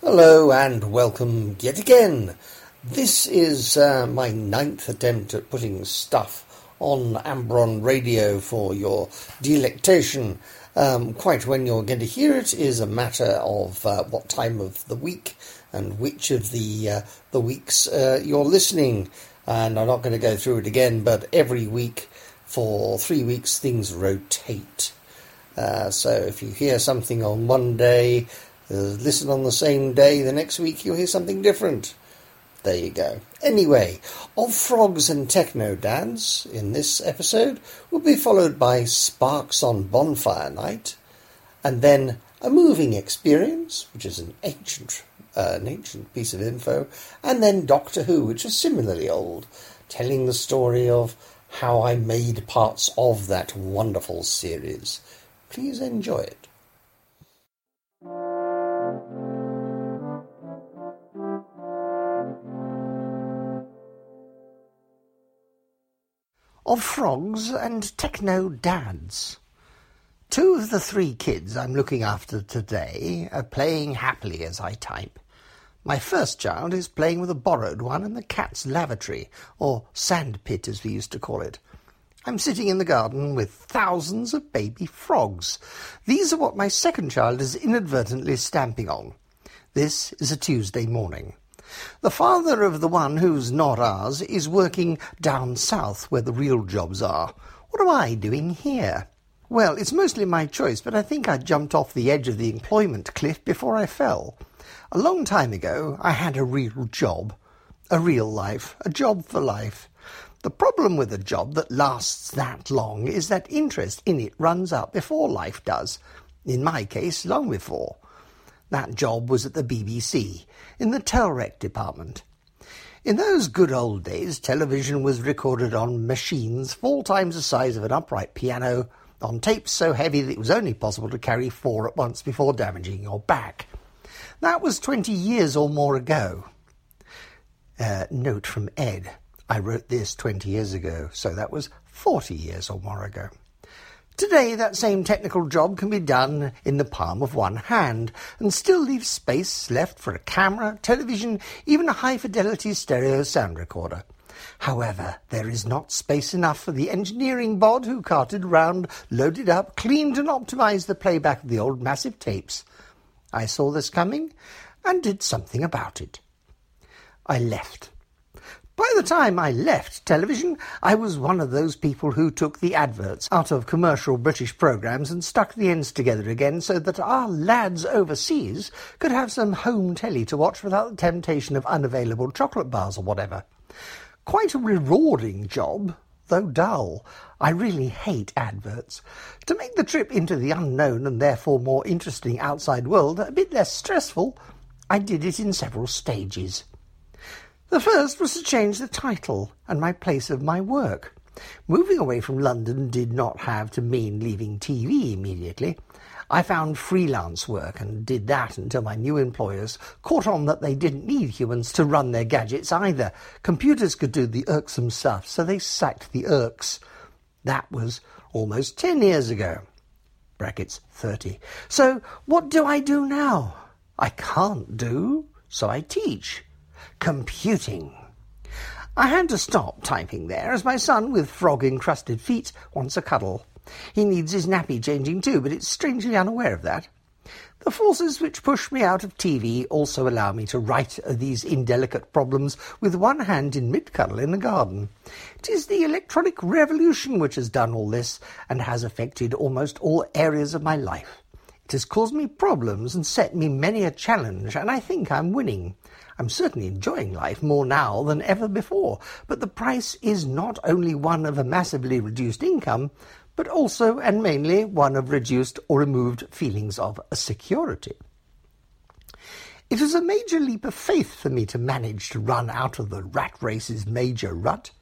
Hello and welcome yet again. This is uh, my ninth attempt at putting stuff on Ambro Radio for your delectation. Um, quite when you're going to hear it is a matter of uh, what time of the week and which of the uh, the weeks uh, you're listening. And I'm not going to go through it again, but every week for three weeks things rotate. Uh, so if you hear something on one day uh, listen on the same day, the next week you'll hear something different. There you go. Anyway, of Frogs and Techno Dads in this episode will be followed by Sparks on Bonfire Night, and then a moving experience, which is an ancient, uh, an ancient piece of info, and then Doctor Who, which is similarly old, telling the story of how I made parts of that wonderful series. Please enjoy it. of frogs and techno dads. Two of the three kids I'm looking after today are playing happily as I type. My first child is playing with a borrowed one in the cat's lavatory, or sandpit as we used to call it. I'm sitting in the garden with thousands of baby frogs. These are what my second child is inadvertently stamping on. This is a Tuesday morning. The father of the one who's not ours is working down south where the real jobs are. What am I doing here? Well, it's mostly my choice, but I think I jumped off the edge of the employment cliff before I fell. A long time ago, I had a real job. A real life. A job for life. The problem with a job that lasts that long is that interest in it runs out before life does. In my case, long before. That job was at the BBC, in the Telrec department. In those good old days, television was recorded on machines four times the size of an upright piano, on tapes so heavy that it was only possible to carry four at once before damaging your back. That was twenty years or more ago. Uh, note from Ed. I wrote this twenty years ago, so that was forty years or more ago. Today, that same technical job can be done in the palm of one hand and still leave space left for a camera, television, even a high fidelity stereo sound recorder. However, there is not space enough for the engineering bod who carted round, loaded up, cleaned and optimized the playback of the old massive tapes. I saw this coming and did something about it. I left. By the time I left television, I was one of those people who took the adverts out of commercial British programmes and stuck the ends together again so that our lads overseas could have some home telly to watch without the temptation of unavailable chocolate bars or whatever. Quite a rewarding job, though dull. I really hate adverts. To make the trip into the unknown and therefore more interesting outside world a bit less stressful, I did it in several stages. The first was to change the title and my place of my work. Moving away from London did not have to mean leaving TV immediately. I found freelance work and did that until my new employers caught on that they didn't need humans to run their gadgets either. Computers could do the irksome stuff, so they sacked the irks. That was almost ten years ago. Brackets 30. So what do I do now? I can't do, so I teach computing. I had to stop typing there, as my son, with frog-encrusted feet, wants a cuddle. He needs his nappy changing too, but it's strangely unaware of that. The forces which push me out of TV also allow me to write these indelicate problems with one hand in mid-cuddle in the garden. It is the electronic revolution which has done all this, and has affected almost all areas of my life. It has caused me problems and set me many a challenge, and I think I'm winning. I'm certainly enjoying life more now than ever before, but the price is not only one of a massively reduced income, but also and mainly one of reduced or removed feelings of security. It was a major leap of faith for me to manage to run out of the rat race's major rut.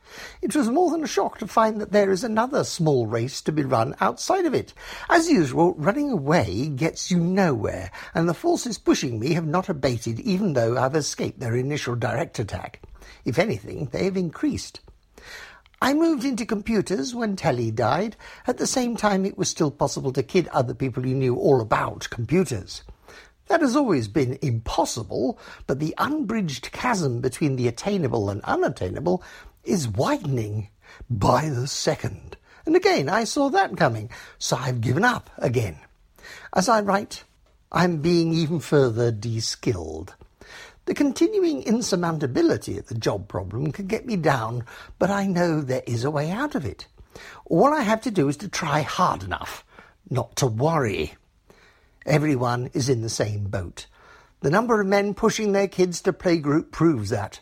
It was more than a shock to find that there is another small race to be run outside of it. As usual, running away gets you nowhere, and the forces pushing me have not abated even though I've escaped their initial direct attack. If anything, they have increased. I moved into computers when Telly died. At the same time, it was still possible to kid other people who knew all about computers. That has always been impossible, but the unbridged chasm between the attainable and unattainable is widening by the second. And again, I saw that coming, so I've given up again. As I write, I'm being even further de-skilled. The continuing insurmountability of the job problem can get me down, but I know there is a way out of it. All I have to do is to try hard enough, not to worry. Everyone is in the same boat. The number of men pushing their kids to playgroup proves that.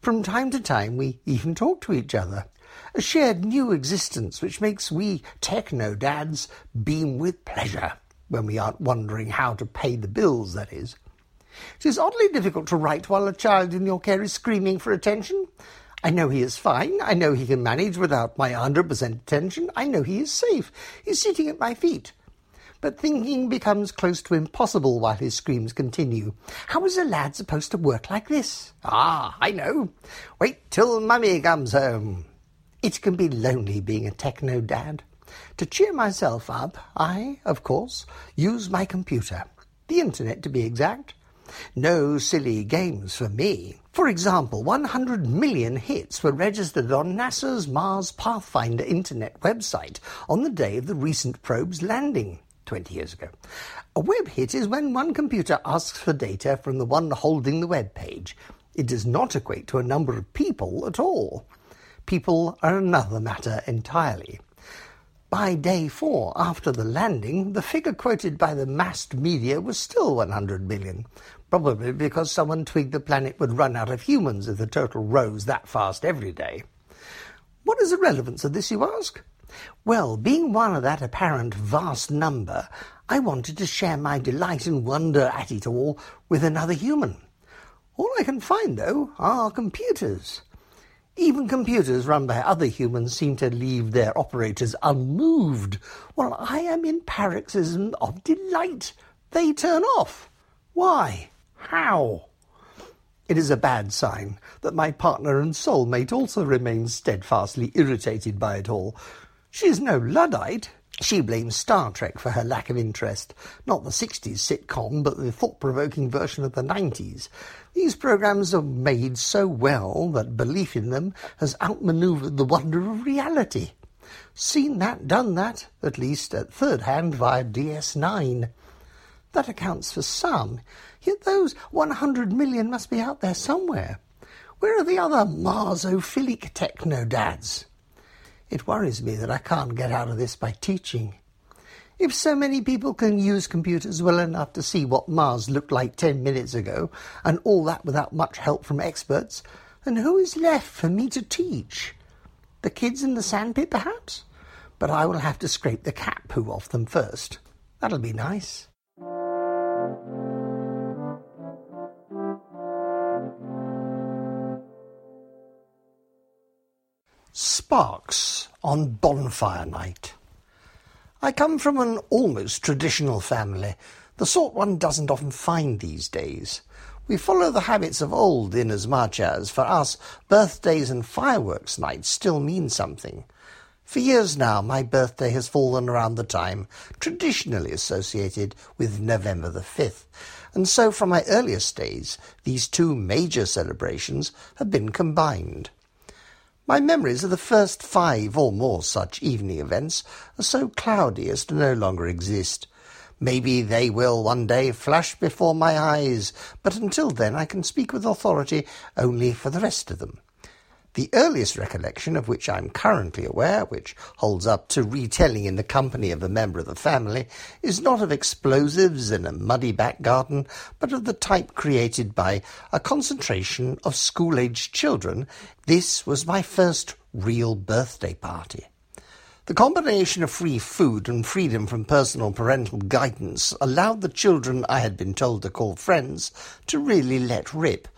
From time to time, we even talk to each other. A shared new existence which makes we techno dads beam with pleasure when we aren't wondering how to pay the bills, that is. It is oddly difficult to write while a child in your care is screaming for attention. I know he is fine. I know he can manage without my 100% attention. I know he is safe. He's sitting at my feet. But thinking becomes close to impossible while his screams continue. How is a lad supposed to work like this? Ah, I know. Wait till mummy comes home. It can be lonely being a techno dad. To cheer myself up, I, of course, use my computer. The internet, to be exact. No silly games for me. For example, 100 million hits were registered on NASA's Mars Pathfinder internet website on the day of the recent probe's landing. 20 years ago. A web hit is when one computer asks for data from the one holding the web page. It does not equate to a number of people at all. People are another matter entirely. By day four after the landing, the figure quoted by the massed media was still 100 million, probably because someone twigged the planet would run out of humans if the total rose that fast every day. What is the relevance of this, you ask? Well, being one of that apparent vast number, I wanted to share my delight and wonder at it all with another human. All I can find, though, are computers. Even computers run by other humans seem to leave their operators unmoved, while I am in paroxysm of delight. They turn off. Why? How? It is a bad sign that my partner and soulmate also remains steadfastly irritated by it all. She is no Luddite. She blames Star Trek for her lack of interest, not the 60s sitcom, but the thought provoking version of the 90s. These programs are made so well that belief in them has outmaneuvered the wonder of reality. Seen that, done that, at least at third hand via DS9. That accounts for some, yet those 100 million must be out there somewhere. Where are the other Marsophilic techno-dads? It worries me that I can't get out of this by teaching. If so many people can use computers well enough to see what Mars looked like 10 minutes ago, and all that without much help from experts, then who is left for me to teach? The kids in the sandpit, perhaps? But I will have to scrape the cat poo off them first. That'll be nice. Sparks on bonfire night. I come from an almost traditional family, the sort one doesn't often find these days. We follow the habits of old inasmuch as, for us, birthdays and fireworks nights still mean something. For years now, my birthday has fallen around the time traditionally associated with November the 5th, and so from my earliest days, these two major celebrations have been combined. My memories of the first five or more such evening events are so cloudy as to no longer exist. Maybe they will one day flash before my eyes, but until then I can speak with authority only for the rest of them. The earliest recollection of which I am currently aware, which holds up to retelling in the company of a member of the family, is not of explosives in a muddy back garden, but of the type created by a concentration of school-aged children. This was my first real birthday party. The combination of free food and freedom from personal parental guidance allowed the children I had been told to call friends to really let rip,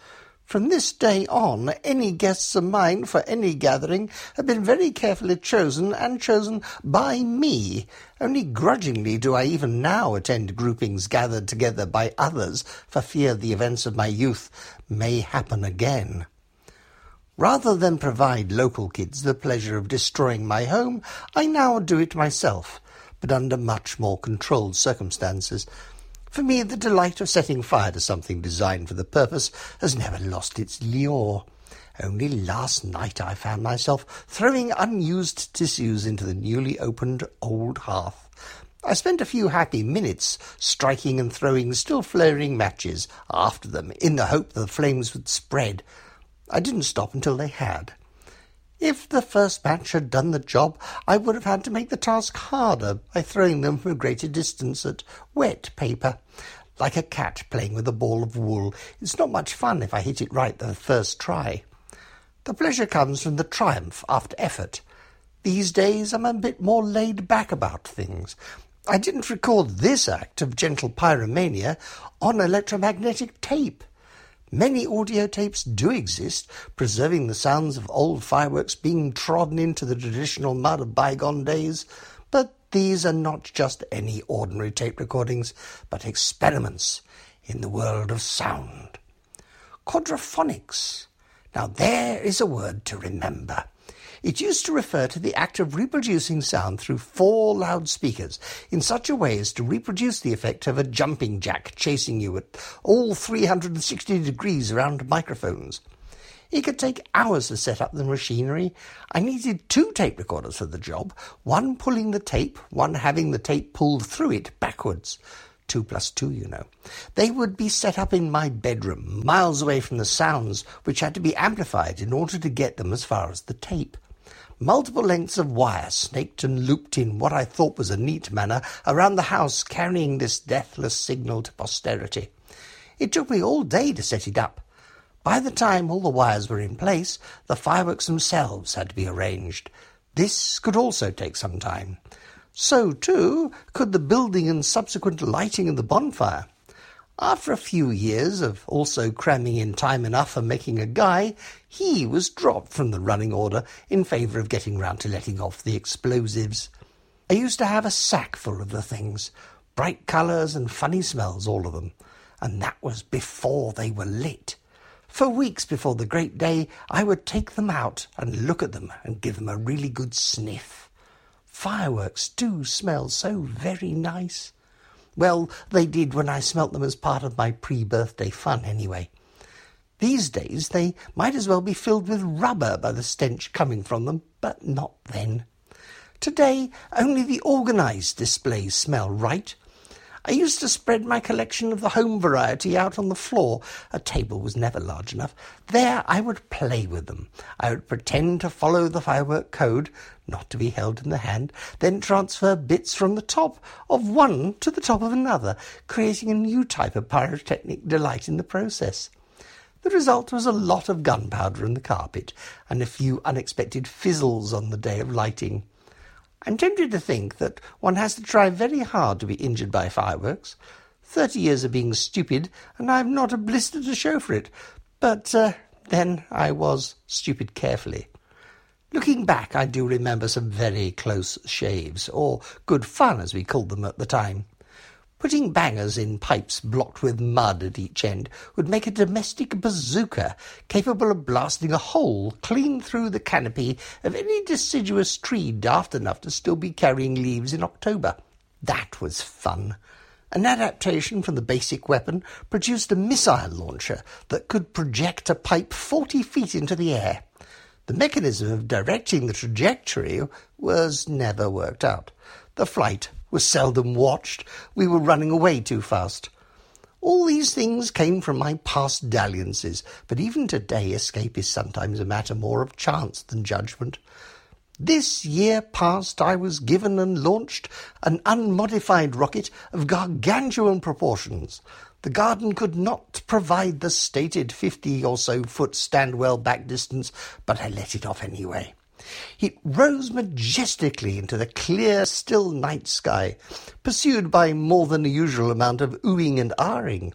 from this day on, any guests of mine for any gathering have been very carefully chosen and chosen by me. Only grudgingly do I even now attend groupings gathered together by others for fear the events of my youth may happen again. Rather than provide local kids the pleasure of destroying my home, I now do it myself, but under much more controlled circumstances. For me, the delight of setting fire to something designed for the purpose has never lost its lure. Only last night I found myself throwing unused tissues into the newly opened old hearth. I spent a few happy minutes striking and throwing still flaring matches after them in the hope that the flames would spread. I didn't stop until they had. If the first batch had done the job, I would have had to make the task harder by throwing them from a greater distance at wet paper. Like a cat playing with a ball of wool, it's not much fun if I hit it right the first try. The pleasure comes from the triumph after effort. These days I'm a bit more laid back about things. I didn't record this act of gentle pyromania on electromagnetic tape. Many audio tapes do exist, preserving the sounds of old fireworks being trodden into the traditional mud of bygone days, but these are not just any ordinary tape recordings, but experiments in the world of sound. Quadraphonics now, there is a word to remember. It used to refer to the act of reproducing sound through four loudspeakers in such a way as to reproduce the effect of a jumping jack chasing you at all 360 degrees around microphones. It could take hours to set up the machinery. I needed two tape recorders for the job, one pulling the tape, one having the tape pulled through it backwards two plus two, you know. They would be set up in my bedroom, miles away from the sounds, which had to be amplified in order to get them as far as the tape. Multiple lengths of wire snaked and looped in what I thought was a neat manner around the house, carrying this deathless signal to posterity. It took me all day to set it up. By the time all the wires were in place, the fireworks themselves had to be arranged. This could also take some time. So, too, could the building and subsequent lighting of the bonfire. After a few years of also cramming in time enough for making a guy, he was dropped from the running order in favour of getting round to letting off the explosives. I used to have a sack full of the things, bright colours and funny smells, all of them, and that was before they were lit. For weeks before the great day, I would take them out and look at them and give them a really good sniff. Fireworks do smell so very nice. Well, they did when I smelt them as part of my pre-birthday fun, anyway. These days they might as well be filled with rubber by the stench coming from them, but not then. Today only the organised displays smell right, I used to spread my collection of the home variety out on the floor. A table was never large enough. There I would play with them. I would pretend to follow the firework code, not to be held in the hand, then transfer bits from the top of one to the top of another, creating a new type of pyrotechnic delight in the process. The result was a lot of gunpowder in the carpet and a few unexpected fizzles on the day of lighting. I'm tempted to think that one has to try very hard to be injured by fireworks. Thirty years of being stupid, and I've not a blister to show for it. But uh, then I was stupid carefully. Looking back, I do remember some very close shaves, or good fun as we called them at the time. Putting bangers in pipes blocked with mud at each end would make a domestic bazooka capable of blasting a hole clean through the canopy of any deciduous tree daft enough to still be carrying leaves in October. That was fun. An adaptation from the basic weapon produced a missile launcher that could project a pipe 40 feet into the air. The mechanism of directing the trajectory was never worked out. The flight was seldom watched. We were running away too fast. All these things came from my past dalliances, but even today escape is sometimes a matter more of chance than judgment. This year past I was given and launched an unmodified rocket of gargantuan proportions. The garden could not provide the stated fifty or so foot stand well back distance, but I let it off anyway. It rose majestically into the clear, still night sky, pursued by more than the usual amount of oohing and ahhing.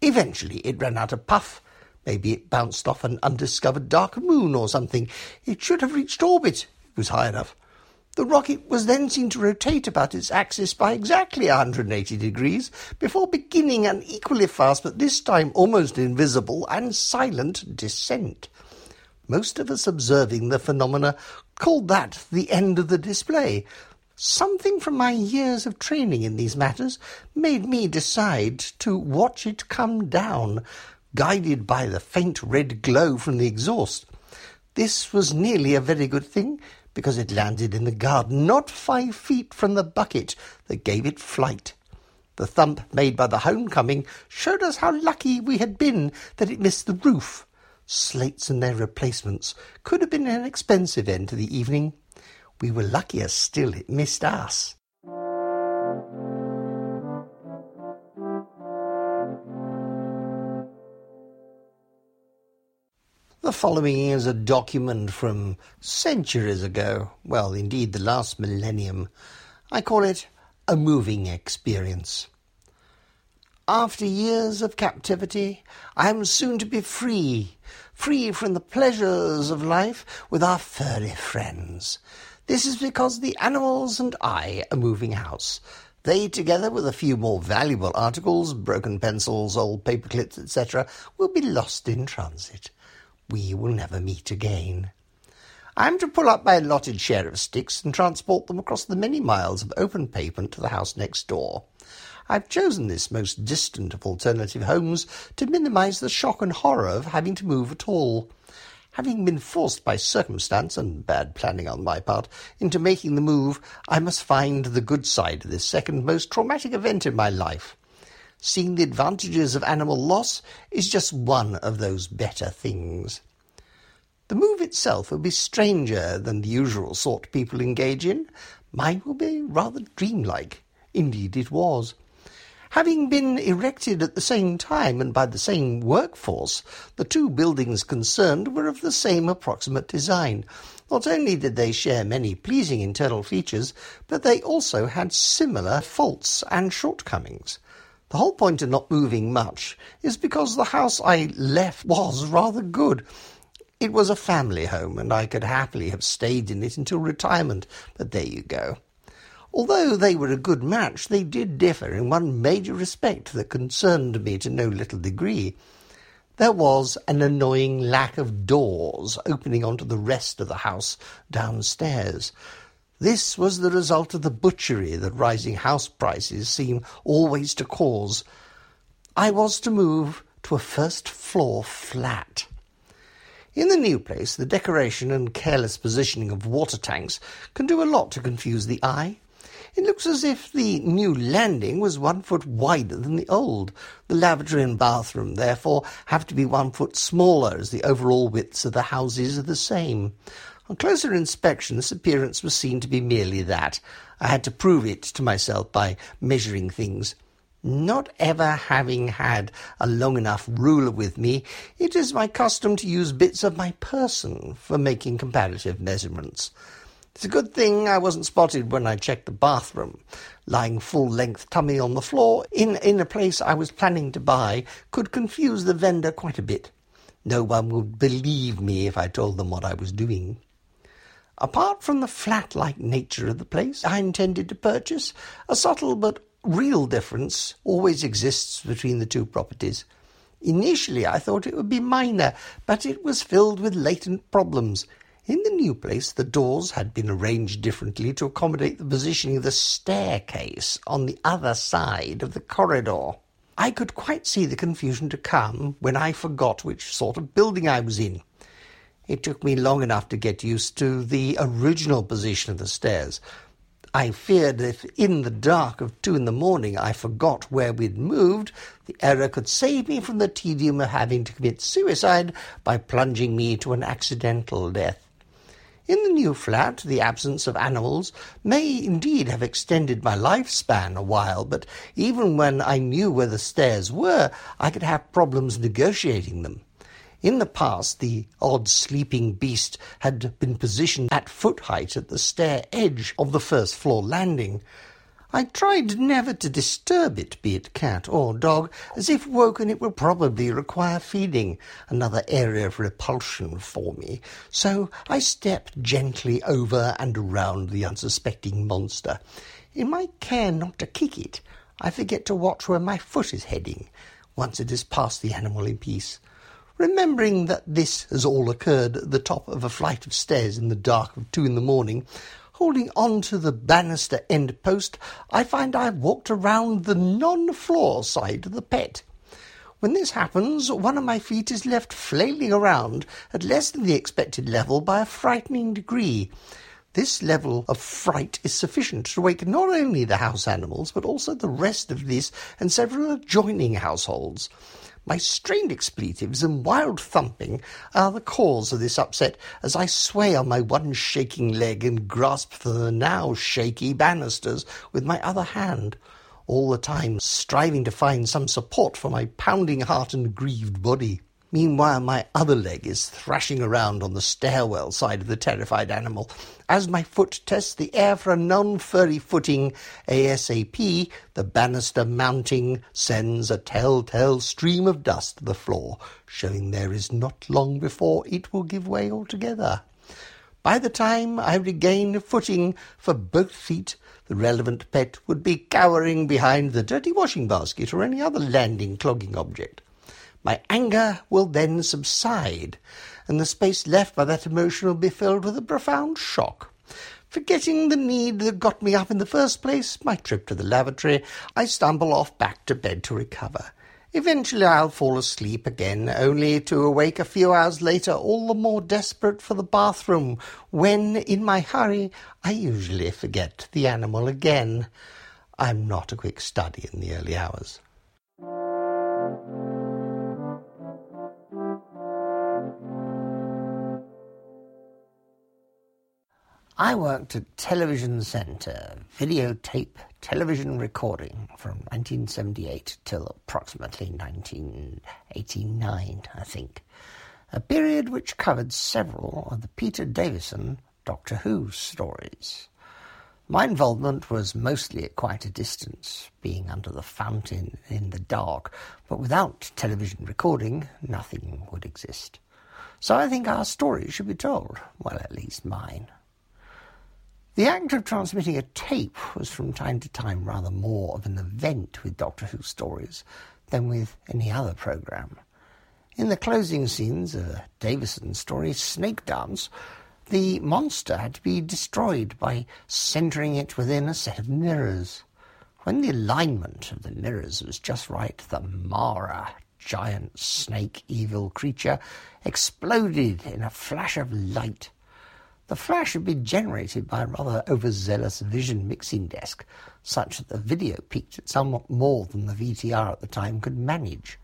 Eventually it ran out of puff. Maybe it bounced off an undiscovered dark moon or something. It should have reached orbit. It was high enough. The rocket was then seen to rotate about its axis by exactly 180 degrees before beginning an equally fast, but this time almost invisible and silent descent. Most of us observing the phenomena called that the end of the display. Something from my years of training in these matters made me decide to watch it come down, guided by the faint red glow from the exhaust. This was nearly a very good thing, because it landed in the garden not five feet from the bucket that gave it flight. The thump made by the homecoming showed us how lucky we had been that it missed the roof. Slates and their replacements could have been an expensive end to the evening. We were luckier still it missed us. The following is a document from centuries ago, well, indeed, the last millennium. I call it a moving experience. After years of captivity, I am soon to be free, free from the pleasures of life with our furry friends. This is because the animals and I are moving house. They, together with a few more valuable articles, broken pencils, old paper clips, etc., will be lost in transit we will never meet again. I am to pull up my allotted share of sticks and transport them across the many miles of open pavement to the house next door. I've chosen this most distant of alternative homes to minimize the shock and horror of having to move at all. Having been forced by circumstance and bad planning on my part into making the move, I must find the good side of this second most traumatic event in my life. Seeing the advantages of animal loss is just one of those better things. The move itself will be stranger than the usual sort people engage in. Mine will be rather dreamlike. Indeed, it was. Having been erected at the same time and by the same workforce, the two buildings concerned were of the same approximate design. Not only did they share many pleasing internal features, but they also had similar faults and shortcomings. The whole point of not moving much is because the house I left was rather good. It was a family home, and I could happily have stayed in it until retirement, but there you go. Although they were a good match, they did differ in one major respect that concerned me to no little degree. There was an annoying lack of doors opening onto the rest of the house downstairs. This was the result of the butchery that rising house prices seem always to cause. I was to move to a first floor flat. In the new place, the decoration and careless positioning of water tanks can do a lot to confuse the eye. It looks as if the new landing was one foot wider than the old. The lavatory and bathroom, therefore, have to be one foot smaller, as the overall widths of the houses are the same. On closer inspection, this appearance was seen to be merely that. I had to prove it to myself by measuring things. Not ever having had a long enough ruler with me, it is my custom to use bits of my person for making comparative measurements. It's a good thing I wasn't spotted when I checked the bathroom. Lying full length tummy on the floor in, in a place I was planning to buy could confuse the vendor quite a bit. No one would believe me if I told them what I was doing. Apart from the flat-like nature of the place I intended to purchase, a subtle but real difference always exists between the two properties. Initially, I thought it would be minor, but it was filled with latent problems. In the new place, the doors had been arranged differently to accommodate the positioning of the staircase on the other side of the corridor. I could quite see the confusion to come when I forgot which sort of building I was in. It took me long enough to get used to the original position of the stairs. I feared if in the dark of two in the morning I forgot where we'd moved, the error could save me from the tedium of having to commit suicide by plunging me to an accidental death. In the new flat, the absence of animals may indeed have extended my lifespan a while, but even when I knew where the stairs were, I could have problems negotiating them. In the past, the odd sleeping beast had been positioned at foot height at the stair edge of the first floor landing. I tried never to disturb it, be it cat or dog, as if woken it would probably require feeding, another area of repulsion for me. So I stepped gently over and around the unsuspecting monster. In my care not to kick it, I forget to watch where my foot is heading, once it has passed the animal in peace. Remembering that this has all occurred at the top of a flight of stairs in the dark of two in the morning, holding on to the banister end post, I find I have walked around the non-floor side of the pet. When this happens, one of my feet is left flailing around at less than the expected level by a frightening degree. This level of fright is sufficient to wake not only the house animals, but also the rest of this and several adjoining households. My strained expletives and wild thumping are the cause of this upset as I sway on my one shaking leg and grasp for the now shaky banisters with my other hand all the time striving to find some support for my pounding heart and grieved body. Meanwhile, my other leg is thrashing around on the stairwell side of the terrified animal. As my foot tests the air for a non furry footing, ASAP, the banister mounting sends a telltale stream of dust to the floor, showing there is not long before it will give way altogether. By the time I regain footing for both feet, the relevant pet would be cowering behind the dirty washing basket or any other landing clogging object. My anger will then subside, and the space left by that emotion will be filled with a profound shock. Forgetting the need that got me up in the first place, my trip to the lavatory, I stumble off back to bed to recover. Eventually I'll fall asleep again, only to awake a few hours later all the more desperate for the bathroom, when, in my hurry, I usually forget the animal again. I'm not a quick study in the early hours. I worked at Television Centre, videotape television recording from 1978 till approximately 1989, I think. A period which covered several of the Peter Davison Doctor Who stories. My involvement was mostly at quite a distance, being under the fountain in the dark, but without television recording, nothing would exist. So I think our story should be told, well, at least mine. The act of transmitting a tape was from time to time rather more of an event with Doctor Who stories than with any other programme. In the closing scenes of a Davison story, Snakedance, the monster had to be destroyed by centering it within a set of mirrors. When the alignment of the mirrors was just right, the Mara, giant snake evil creature, exploded in a flash of light. The flash had been generated by a rather overzealous vision mixing desk, such that the video peaked at somewhat more than the VTR at the time could manage.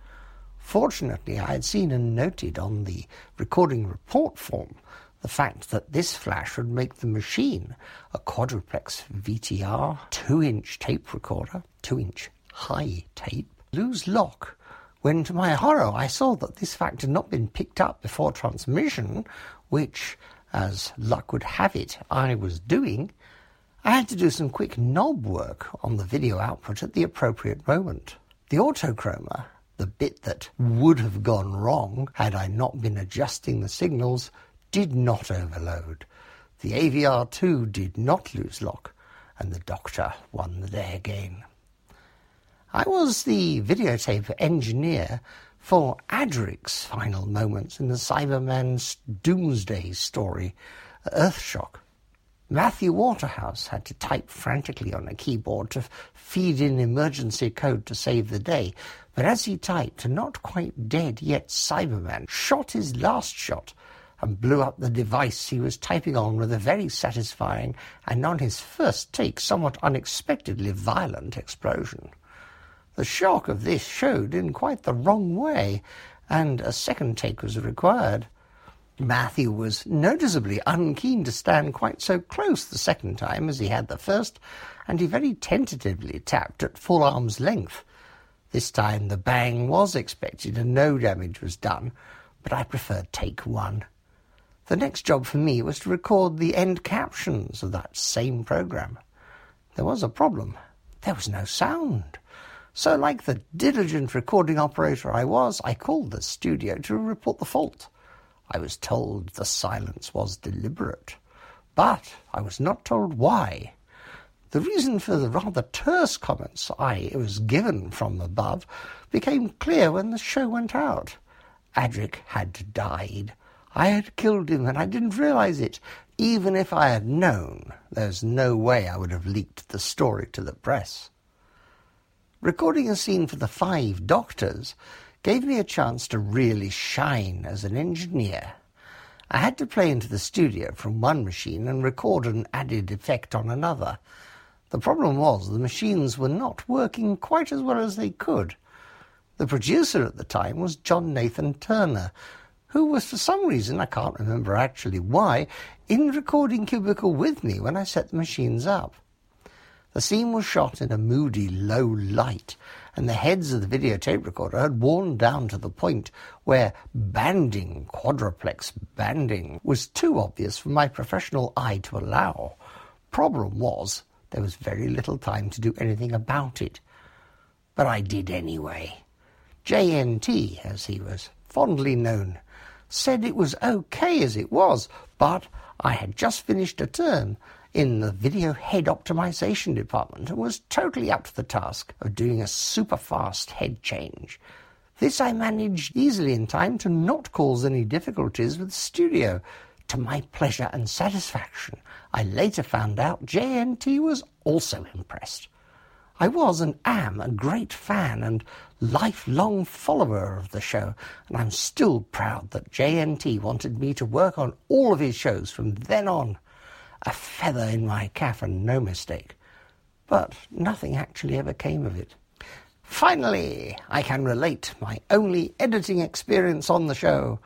Fortunately, I had seen and noted on the recording report form the fact that this flash would make the machine, a quadruplex VTR, 2 inch tape recorder, 2 inch high tape, lose lock. When to my horror I saw that this fact had not been picked up before transmission, which as luck would have it, I was doing, I had to do some quick knob work on the video output at the appropriate moment. The autochroma, the bit that would have gone wrong had I not been adjusting the signals, did not overload. The AVR2 did not lose lock, and the Doctor won the day again. I was the videotape engineer for Adric's final moments in the Cyberman's doomsday story, Earthshock. Matthew Waterhouse had to type frantically on a keyboard to feed in emergency code to save the day, but as he typed, a not quite dead yet Cyberman shot his last shot and blew up the device he was typing on with a very satisfying and on his first take somewhat unexpectedly violent explosion. The shock of this showed in quite the wrong way, and a second take was required. Matthew was noticeably unkeen to stand quite so close the second time as he had the first, and he very tentatively tapped at full arm's length. This time the bang was expected and no damage was done, but I preferred take one. The next job for me was to record the end captions of that same program. There was a problem. There was no sound. So, like the diligent recording operator I was, I called the studio to report the fault. I was told the silence was deliberate, but I was not told why. The reason for the rather terse comments I was given from above became clear when the show went out. Adric had died. I had killed him and I didn't realize it. Even if I had known, there's no way I would have leaked the story to the press. Recording a scene for the Five Doctors gave me a chance to really shine as an engineer. I had to play into the studio from one machine and record an added effect on another. The problem was the machines were not working quite as well as they could. The producer at the time was John Nathan Turner, who was for some reason, I can't remember actually why, in the recording cubicle with me when I set the machines up. The scene was shot in a moody, low light, and the heads of the videotape recorder had worn down to the point where banding, quadruplex banding, was too obvious for my professional eye to allow. Problem was, there was very little time to do anything about it. But I did anyway. JNT, as he was fondly known, said it was okay as it was, but I had just finished a term in the video head optimization department and was totally up to the task of doing a super fast head change. This I managed easily in time to not cause any difficulties with the studio. To my pleasure and satisfaction, I later found out JNT was also impressed. I was and am a great fan and lifelong follower of the show, and I'm still proud that JNT wanted me to work on all of his shows from then on. A feather in my cap and no mistake. But nothing actually ever came of it. Finally, I can relate my only editing experience on the show,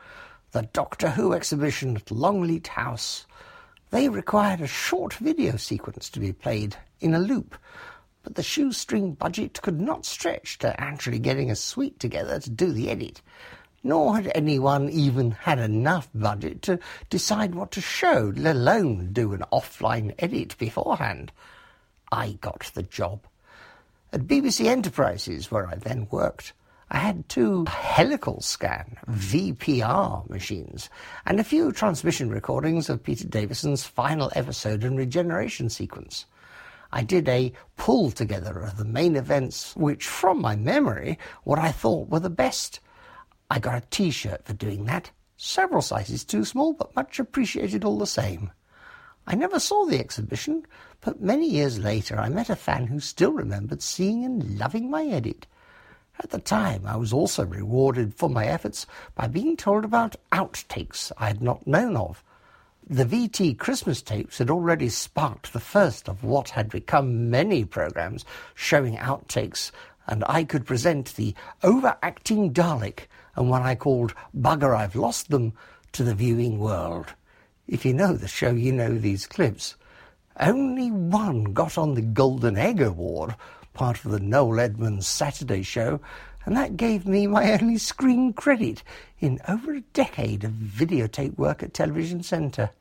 the Doctor Who exhibition at Longleat House. They required a short video sequence to be played in a loop but the shoestring budget could not stretch to actually getting a suite together to do the edit. Nor had anyone even had enough budget to decide what to show, let alone do an offline edit beforehand. I got the job. At BBC Enterprises, where I then worked, I had two helical scan VPR machines and a few transmission recordings of Peter Davison's final episode and regeneration sequence. I did a pull together of the main events, which, from my memory, what I thought were the best. I got a t shirt for doing that, several sizes too small, but much appreciated all the same. I never saw the exhibition, but many years later I met a fan who still remembered seeing and loving my edit. At the time, I was also rewarded for my efforts by being told about outtakes I had not known of. The VT Christmas tapes had already sparked the first of what had become many programs showing outtakes, and I could present the overacting Dalek and one I called Bugger I've Lost Them to the viewing world. If you know the show, you know these clips. Only one got on the Golden Egg Award, part of the Noel Edmonds Saturday show, and that gave me my only screen credit in over a decade of videotape work at Television Centre.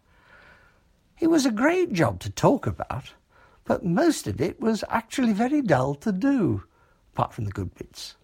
It was a great job to talk about, but most of it was actually very dull to do, apart from the good bits.